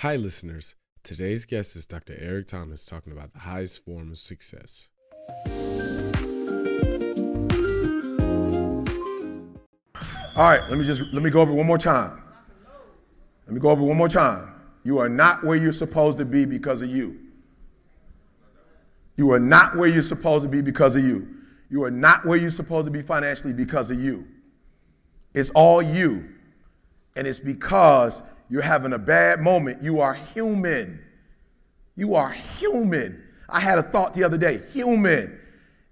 Hi, listeners. Today's guest is Dr. Eric Thomas talking about the highest form of success. All right, let me just let me go over one more time. Let me go over one more time. You are not where you're supposed to be because of you. You are not where you're supposed to be because of you. You are not where you're supposed to be financially because of you. It's all you. And it's because you're having a bad moment. You are human. You are human. I had a thought the other day, human.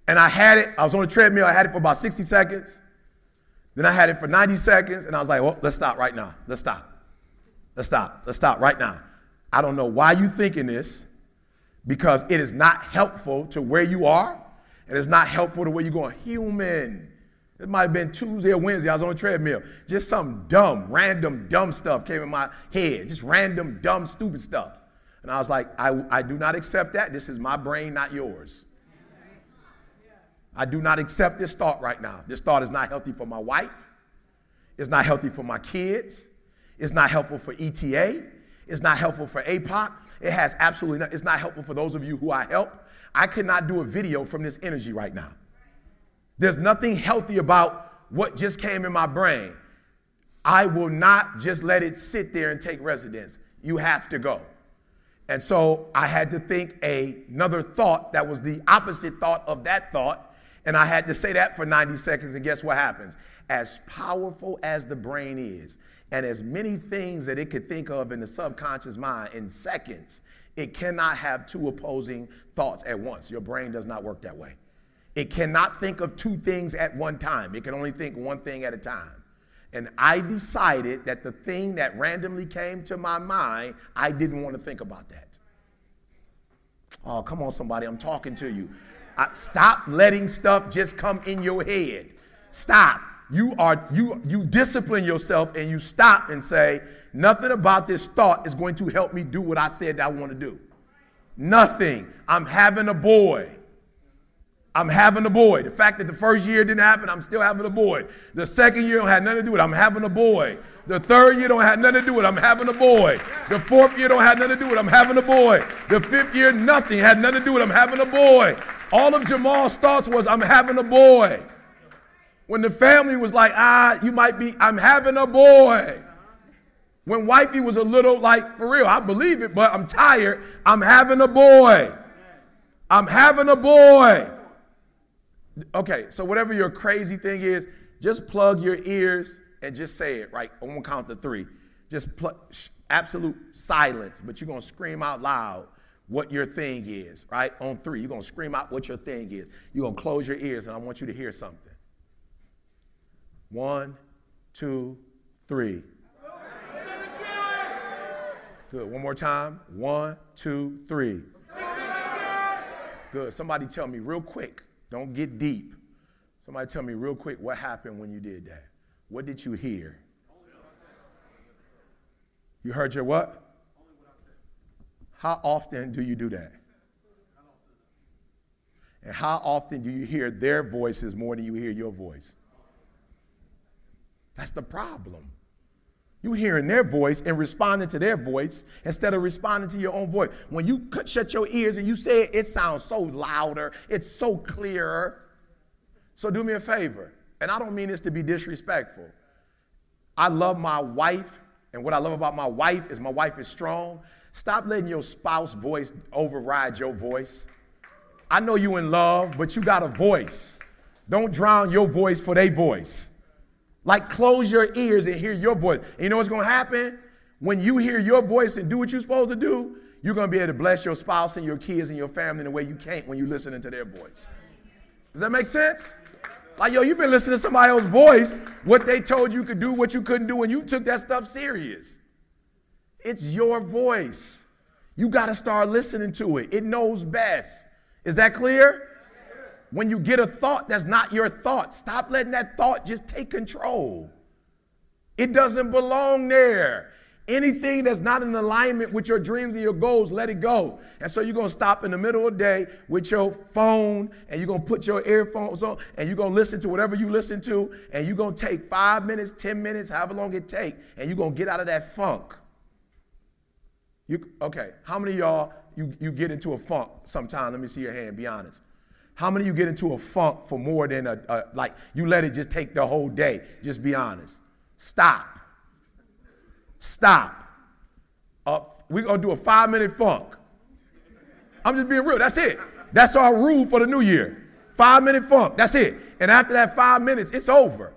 And I had it, I was on a treadmill, I had it for about 60 seconds. Then I had it for 90 seconds, and I was like, well, let's stop right now. Let's stop. Let's stop. Let's stop right now. I don't know why you're thinking this because it is not helpful to where you are, and it's not helpful to where you're going. Human. It might have been Tuesday or Wednesday. I was on a treadmill. Just some dumb, random, dumb stuff came in my head. Just random, dumb, stupid stuff. And I was like, I, I do not accept that. This is my brain, not yours. I do not accept this thought right now. This thought is not healthy for my wife. It's not healthy for my kids. It's not helpful for ETA. It's not helpful for APOC. It has absolutely not, it's not helpful for those of you who I help. I could not do a video from this energy right now. There's nothing healthy about what just came in my brain. I will not just let it sit there and take residence. You have to go. And so I had to think a, another thought that was the opposite thought of that thought. And I had to say that for 90 seconds. And guess what happens? As powerful as the brain is, and as many things that it could think of in the subconscious mind in seconds, it cannot have two opposing thoughts at once. Your brain does not work that way. It cannot think of two things at one time, it can only think one thing at a time. And I decided that the thing that randomly came to my mind, I didn't want to think about that. Oh, come on, somebody, I'm talking to you. I, stop letting stuff just come in your head. Stop. You are you you discipline yourself and you stop and say, nothing about this thought is going to help me do what I said I want to do. Nothing. I'm having a boy. I'm having a boy. The fact that the first year didn't happen, I'm still having a boy. The second year don't have nothing to do with it. I'm having a boy. The third year don't have nothing to do with it. I'm having a boy. The fourth year don't have nothing to do with it. I'm having a boy. The fifth year, nothing had nothing to do with it. I'm having a boy. All of Jamal's thoughts was, I'm having a boy. When the family was like, ah, you might be, I'm having a boy. When wifey was a little like, for real, I believe it, but I'm tired. I'm having a boy. I'm having a boy. Okay, so whatever your crazy thing is, just plug your ears and just say it, right? I'm gonna count to three. Just absolute silence, but you're gonna scream out loud what your thing is, right? On three, you're gonna scream out what your thing is. You're gonna close your ears, and I want you to hear something. One, two, three. Good. One more time. One, two, three. Good. Somebody tell me real quick. Don't get deep. Somebody tell me real quick what happened when you did that. What did you hear? You heard your what? How often do you do that? And how often do you hear their voices more than you hear your voice? That's the problem. You hearing their voice and responding to their voice instead of responding to your own voice. When you shut your ears and you say it, it sounds so louder, it's so clearer. So do me a favor, and I don't mean this to be disrespectful. I love my wife, and what I love about my wife is my wife is strong. Stop letting your spouse voice override your voice. I know you in love, but you got a voice. Don't drown your voice for their voice. Like close your ears and hear your voice. And you know what's going to happen? When you hear your voice and do what you're supposed to do, you're going to be able to bless your spouse and your kids and your family in a way you can't when you're listening to their voice. Does that make sense? Like, yo, you've been listening to somebody else's voice, what they told you could do, what you couldn't do, and you took that stuff serious. It's your voice. You got to start listening to it. It knows best. Is that clear? When you get a thought that's not your thought, stop letting that thought just take control. It doesn't belong there. Anything that's not in alignment with your dreams and your goals, let it go. And so you're going to stop in the middle of the day with your phone and you're going to put your earphones on and you're going to listen to whatever you listen to and you're going to take five minutes, 10 minutes, however long it takes, and you're going to get out of that funk. You okay? How many y'all you, you get into a funk sometime? Let me see your hand. Be honest. How many of you get into a funk for more than a, a like you let it just take the whole day? Just be honest. Stop. Stop. Uh, we're gonna do a five minute funk. I'm just being real. That's it. That's our rule for the new year. Five minute funk. That's it. And after that five minutes, it's over.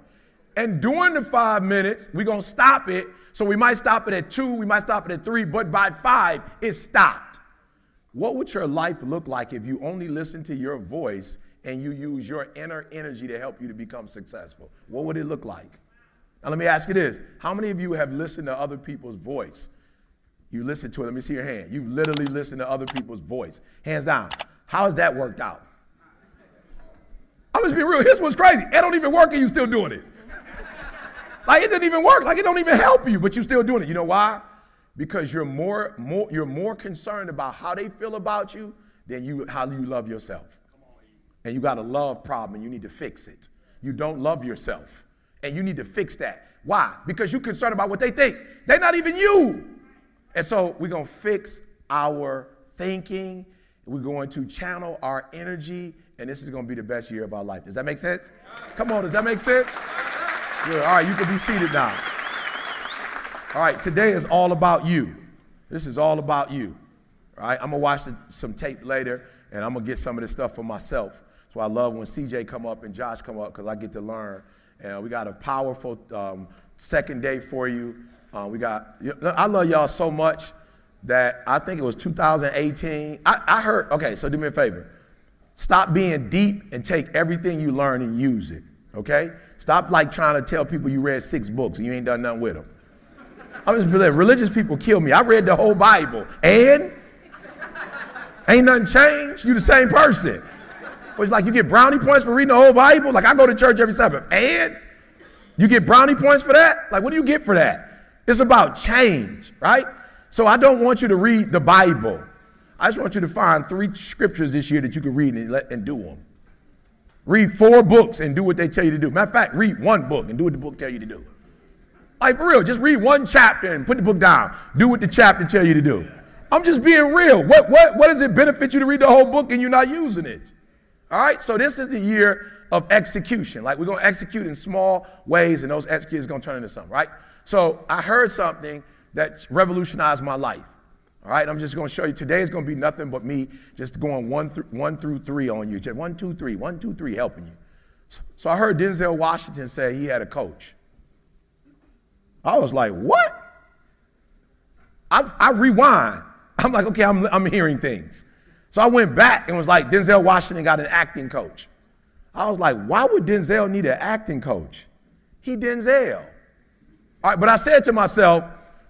And during the five minutes, we're gonna stop it. So we might stop it at two, we might stop it at three, but by five, it's stopped. What would your life look like if you only listen to your voice and you use your inner energy to help you to become successful? What would it look like? Now, let me ask you this How many of you have listened to other people's voice? You listen to it. Let me see your hand. You've literally listened to other people's voice. Hands down. How has that worked out? I'm just being real. Here's what's crazy. It don't even work and you still doing it. Like it doesn't even work. Like it don't even help you, but you still doing it. You know why? Because you're more, more, you're more concerned about how they feel about you than you how you love yourself. And you got a love problem and you need to fix it. You don't love yourself. And you need to fix that. Why? Because you're concerned about what they think. They're not even you. And so we're going to fix our thinking. We're going to channel our energy. And this is going to be the best year of our life. Does that make sense? Come on, does that make sense? Good. All right, you can be seated now. All right, today is all about you. This is all about you. All right, I'm gonna watch some tape later, and I'm gonna get some of this stuff for myself. So I love when CJ come up and Josh come up because I get to learn. And we got a powerful um, second day for you. Uh, we got. I love y'all so much that I think it was 2018. I, I heard. Okay, so do me a favor. Stop being deep and take everything you learn and use it. Okay. Stop like trying to tell people you read six books and you ain't done nothing with them. I'm just believe religious people kill me. I read the whole Bible and ain't nothing changed. You the same person. But it's like you get brownie points for reading the whole Bible. Like I go to church every Sabbath and you get brownie points for that. Like what do you get for that? It's about change, right? So I don't want you to read the Bible. I just want you to find three scriptures this year that you can read and, let, and do them. Read four books and do what they tell you to do. Matter of fact, read one book and do what the book tell you to do. Like for real, just read one chapter and put the book down. Do what the chapter tell you to do. I'm just being real. What, what, what does it benefit you to read the whole book and you're not using it? All right, so this is the year of execution. Like we're gonna execute in small ways, and those executes gonna turn into something, right? So I heard something that revolutionized my life. All right, I'm just gonna show you. Today is gonna be nothing but me just going one, th- one through three on you. Just one, two, three, one, two, three, helping you. So, so I heard Denzel Washington say he had a coach. I was like, what? I, I rewind. I'm like, okay, I'm, I'm hearing things. So I went back and was like, Denzel Washington got an acting coach. I was like, why would Denzel need an acting coach? He Denzel. All right, but I said to myself,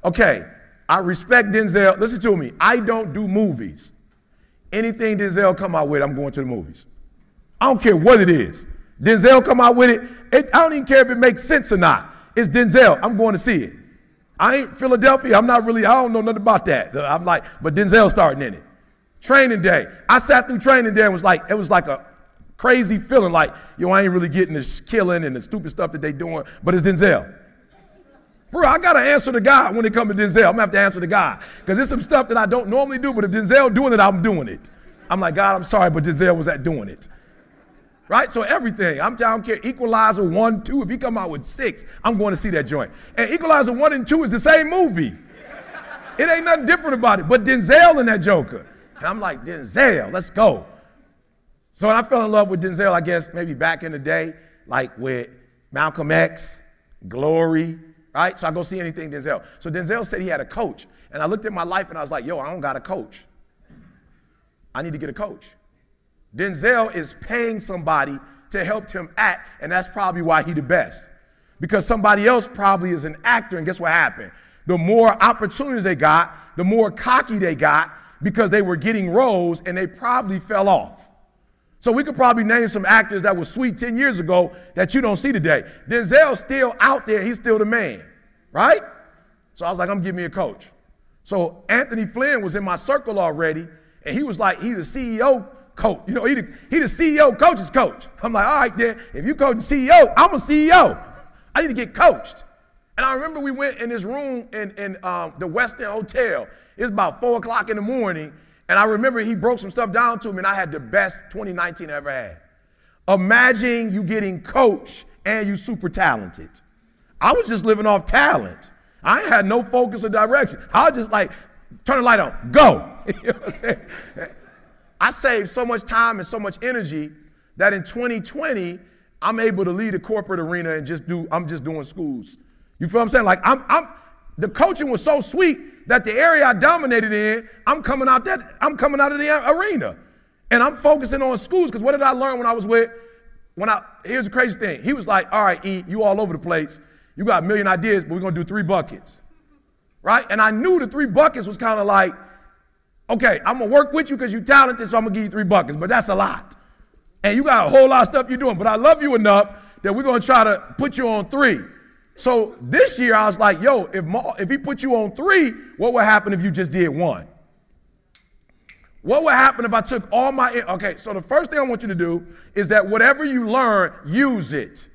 okay, I respect Denzel. Listen to me. I don't do movies. Anything Denzel come out with, I'm going to the movies. I don't care what it is. Denzel come out with it. it I don't even care if it makes sense or not. It's Denzel. I'm going to see it. I ain't Philadelphia. I'm not really, I don't know nothing about that. I'm like, but Denzel starting in it. Training day. I sat through training day and was like, it was like a crazy feeling like, yo, I ain't really getting this killing and the stupid stuff that they doing, but it's Denzel. Bro, I gotta answer to God when it comes to Denzel. I'm gonna have to answer to God. Because there's some stuff that I don't normally do, but if Denzel doing it, I'm doing it. I'm like, God, I'm sorry, but Denzel was at doing it. Right? So everything. I'm I don't care. Equalizer one, two. If he come out with six, I'm going to see that joint. And Equalizer one and two is the same movie. It ain't nothing different about it. But Denzel in that Joker. And I'm like, Denzel, let's go. So I fell in love with Denzel, I guess, maybe back in the day, like with Malcolm X, Glory, right? So I go see anything Denzel. So Denzel said he had a coach. And I looked at my life and I was like, yo, I don't got a coach. I need to get a coach. Denzel is paying somebody to help him act, and that's probably why he the best. Because somebody else probably is an actor, and guess what happened? The more opportunities they got, the more cocky they got because they were getting roles and they probably fell off. So we could probably name some actors that were sweet 10 years ago that you don't see today. Denzel's still out there, he's still the man, right? So I was like, I'm giving me a coach. So Anthony Flynn was in my circle already, and he was like, he the CEO coach. You know, he the, he the CEO coach's coach. I'm like, all right, then, if you coach CEO, I'm a CEO. I need to get coached. And I remember we went in this room in, in um, the Westin Hotel, It's about four o'clock in the morning, and I remember he broke some stuff down to me, and I had the best 2019 I ever had. Imagine you getting coached and you super talented. I was just living off talent. I had no focus or direction. I was just like, turn the light on, go. you know what I'm saying? I saved so much time and so much energy that in 2020, I'm able to lead a corporate arena and just do, I'm just doing schools. You feel what I'm saying? Like I'm, I'm, the coaching was so sweet that the area I dominated in, I'm coming out that, I'm coming out of the arena. And I'm focusing on schools because what did I learn when I was with, when I, here's the crazy thing. He was like, all right, E, you all over the place. You got a million ideas, but we're gonna do three buckets. Right? And I knew the three buckets was kind of like, okay, I'm gonna work with you because you're talented, so I'm gonna give you three buckets, but that's a lot. And you got a whole lot of stuff you're doing, but I love you enough that we're gonna try to put you on three. So this year I was like, yo, if, if he put you on three, what would happen if you just did one? What would happen if I took all my, okay, so the first thing I want you to do is that whatever you learn, use it.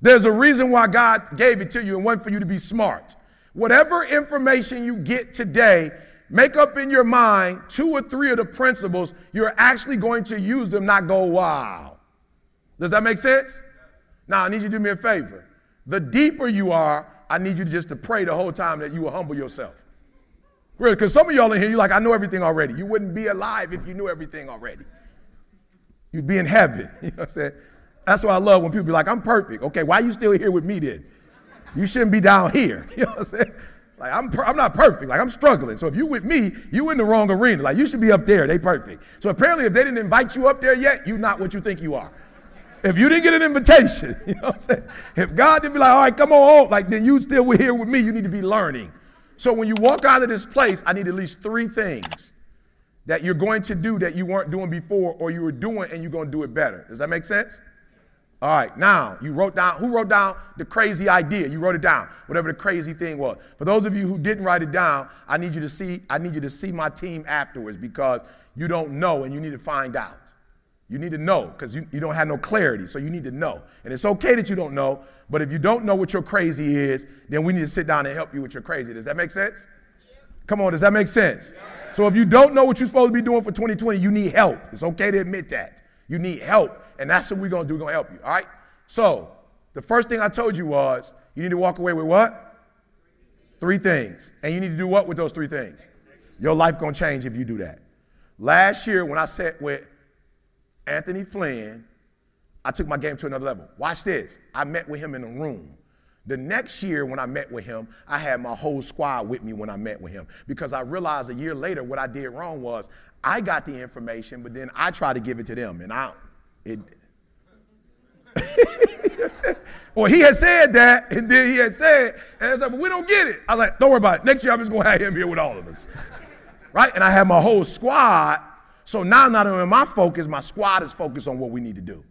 There's a reason why God gave it to you and wasn't for you to be smart. Whatever information you get today, make up in your mind two or three of the principles. You're actually going to use them, not go, wow. Does that make sense? Now, I need you to do me a favor. The deeper you are, I need you to just to pray the whole time that you will humble yourself. Really, because some of y'all in here, you're like, I know everything already. You wouldn't be alive if you knew everything already. You'd be in heaven. You know what I'm saying? That's why I love when people be like, I'm perfect. Okay, why are you still here with me then? You shouldn't be down here. You know what I'm saying? Like, I'm, per- I'm not perfect. Like, I'm struggling. So if you with me, you in the wrong arena. Like, you should be up there. They perfect. So apparently, if they didn't invite you up there yet, you not what you think you are. If you didn't get an invitation, you know what I'm saying? If God didn't be like, all right, come on like, then you still were here with me. You need to be learning. So when you walk out of this place, I need at least three things that you're going to do that you weren't doing before or you were doing and you're going to do it better. Does that make sense? All right, now you wrote down, who wrote down the crazy idea? You wrote it down, whatever the crazy thing was. For those of you who didn't write it down, I need you to see, I need you to see my team afterwards because you don't know and you need to find out. You need to know because you, you don't have no clarity, so you need to know. And it's okay that you don't know, but if you don't know what your crazy is, then we need to sit down and help you with your crazy. Does that make sense? Come on, does that make sense? So if you don't know what you're supposed to be doing for 2020, you need help. It's okay to admit that. You need help and that's what we're going to do. We're going to help you. All right? So, the first thing I told you was you need to walk away with what? Three things. And you need to do what with those three things? Your life going to change if you do that. Last year, when I sat with Anthony Flynn, I took my game to another level. Watch this. I met with him in a room. The next year, when I met with him, I had my whole squad with me when I met with him because I realized a year later what I did wrong was I got the information, but then I tried to give it to them, and I it, well, he had said that, and then he had said, and I said, but we don't get it. I was like, don't worry about it. Next year, I'm just going to have him here with all of us. right? And I have my whole squad. So now, not only my focus, my squad is focused on what we need to do.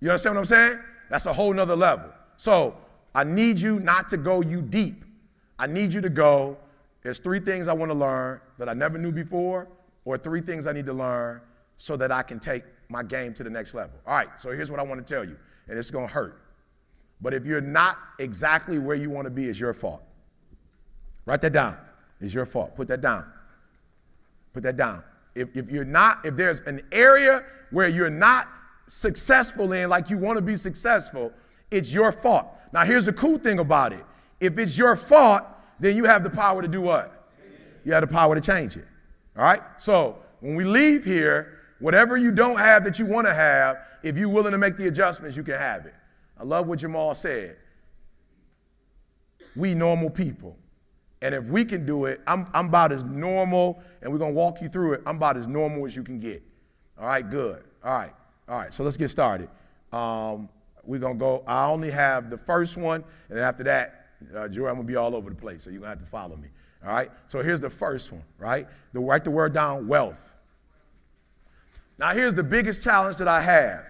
You understand what I'm saying? That's a whole nother level. So I need you not to go you deep. I need you to go, there's three things I want to learn that I never knew before, or three things I need to learn so that I can take my game to the next level. All right, so here's what I want to tell you, and it's going to hurt. But if you're not exactly where you want to be, it's your fault. Write that down. It's your fault. Put that down. Put that down. If, if you're not, if there's an area where you're not successful in like you want to be successful, it's your fault. Now, here's the cool thing about it. If it's your fault, then you have the power to do what? You have the power to change it. All right? So when we leave here, Whatever you don't have that you want to have, if you're willing to make the adjustments, you can have it. I love what Jamal said. We normal people. And if we can do it, I'm, I'm about as normal, and we're going to walk you through it. I'm about as normal as you can get. All right, good. All right, all right, so let's get started. Um, we're going to go, I only have the first one, and after that, uh, Joy, I'm going to be all over the place, so you're going to have to follow me. All right, so here's the first one, right? The, write the word down wealth. Now, here's the biggest challenge that I have.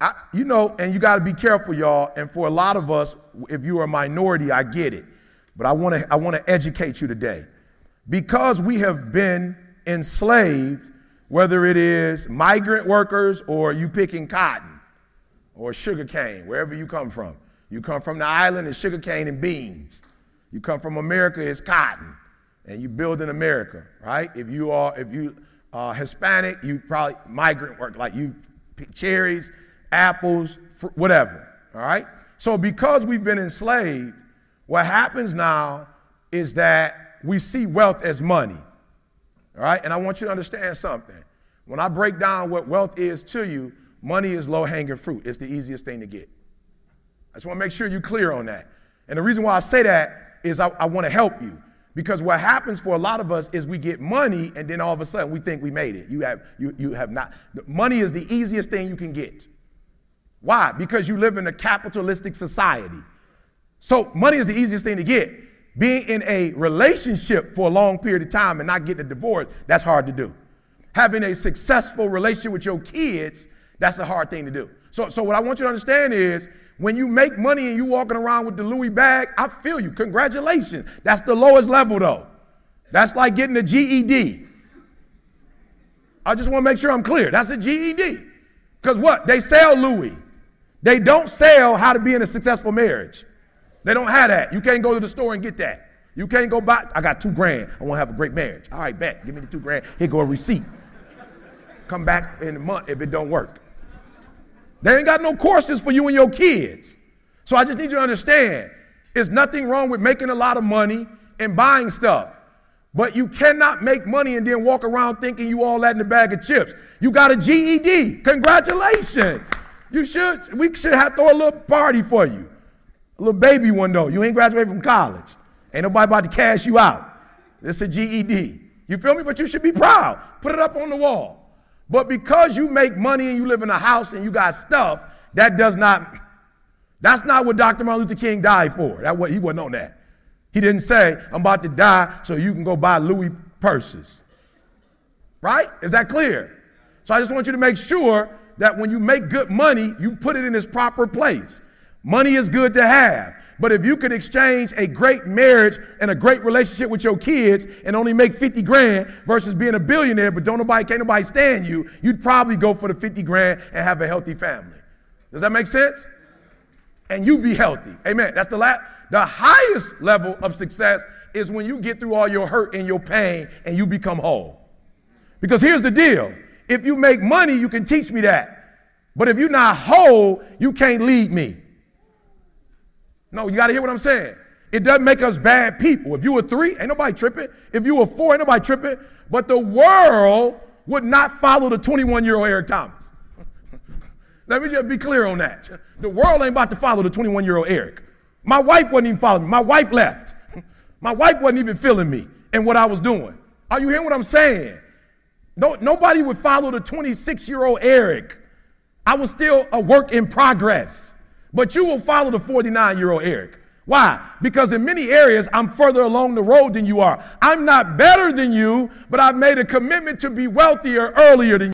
I, you know, and you got to be careful, y'all. And for a lot of us, if you're a minority, I get it. But I want to I want to educate you today. Because we have been enslaved, whether it is migrant workers or you picking cotton or sugar cane, wherever you come from. You come from the island, it's sugar cane and beans. You come from America, it's cotton and you build in America, right? If you are if you are Hispanic, you probably migrant work like you pick cherries, apples, fr- whatever. All right. So because we've been enslaved, what happens now is that we see wealth as money. All right. And I want you to understand something. When I break down what wealth is to you, money is low hanging fruit. It's the easiest thing to get. I just want to make sure you're clear on that. And the reason why I say that is I, I want to help you. Because what happens for a lot of us is we get money and then all of a sudden we think we made it. You have, you, you have not. Money is the easiest thing you can get. Why? Because you live in a capitalistic society. So money is the easiest thing to get. Being in a relationship for a long period of time and not getting a divorce, that's hard to do. Having a successful relationship with your kids, that's a hard thing to do. So, so what I want you to understand is when you make money and you walking around with the Louis bag, I feel you. Congratulations. That's the lowest level though. That's like getting a GED. I just want to make sure I'm clear. That's a GED. Because what? They sell Louis. They don't sell how to be in a successful marriage. They don't have that. You can't go to the store and get that. You can't go buy, I got two grand. I want to have a great marriage. All right, bet. Give me the two grand. Here go a receipt. Come back in a month if it don't work. They ain't got no courses for you and your kids. So I just need you to understand there's nothing wrong with making a lot of money and buying stuff. But you cannot make money and then walk around thinking you all that in a bag of chips. You got a GED. Congratulations. You should, we should have throw a little party for you. A little baby one though. You ain't graduated from college. Ain't nobody about to cash you out. This a GED. You feel me? But you should be proud. Put it up on the wall. But because you make money and you live in a house and you got stuff, that does not, that's not what Dr. Martin Luther King died for. That what, he wasn't on that. He didn't say, I'm about to die so you can go buy Louis purses. Right? Is that clear? So I just want you to make sure that when you make good money, you put it in its proper place. Money is good to have. But if you could exchange a great marriage and a great relationship with your kids and only make 50 grand versus being a billionaire, but don't nobody, can't nobody stand you, you'd probably go for the 50 grand and have a healthy family. Does that make sense? And you be healthy. Amen. That's the last, the highest level of success is when you get through all your hurt and your pain and you become whole. Because here's the deal. If you make money, you can teach me that. But if you're not whole, you can't lead me. No, you got to hear what I'm saying. It doesn't make us bad people. If you were three, ain't nobody tripping. If you were four, ain't nobody tripping. But the world would not follow the 21 year old Eric Thomas. Let me just be clear on that. The world ain't about to follow the 21 year old Eric. My wife wasn't even following me. My wife left. My wife wasn't even feeling me and what I was doing. Are you hearing what I'm saying? No, nobody would follow the 26 year old Eric. I was still a work in progress. But you will follow the 49 year old Eric. Why? Because in many areas, I'm further along the road than you are. I'm not better than you, but I've made a commitment to be wealthier earlier than you.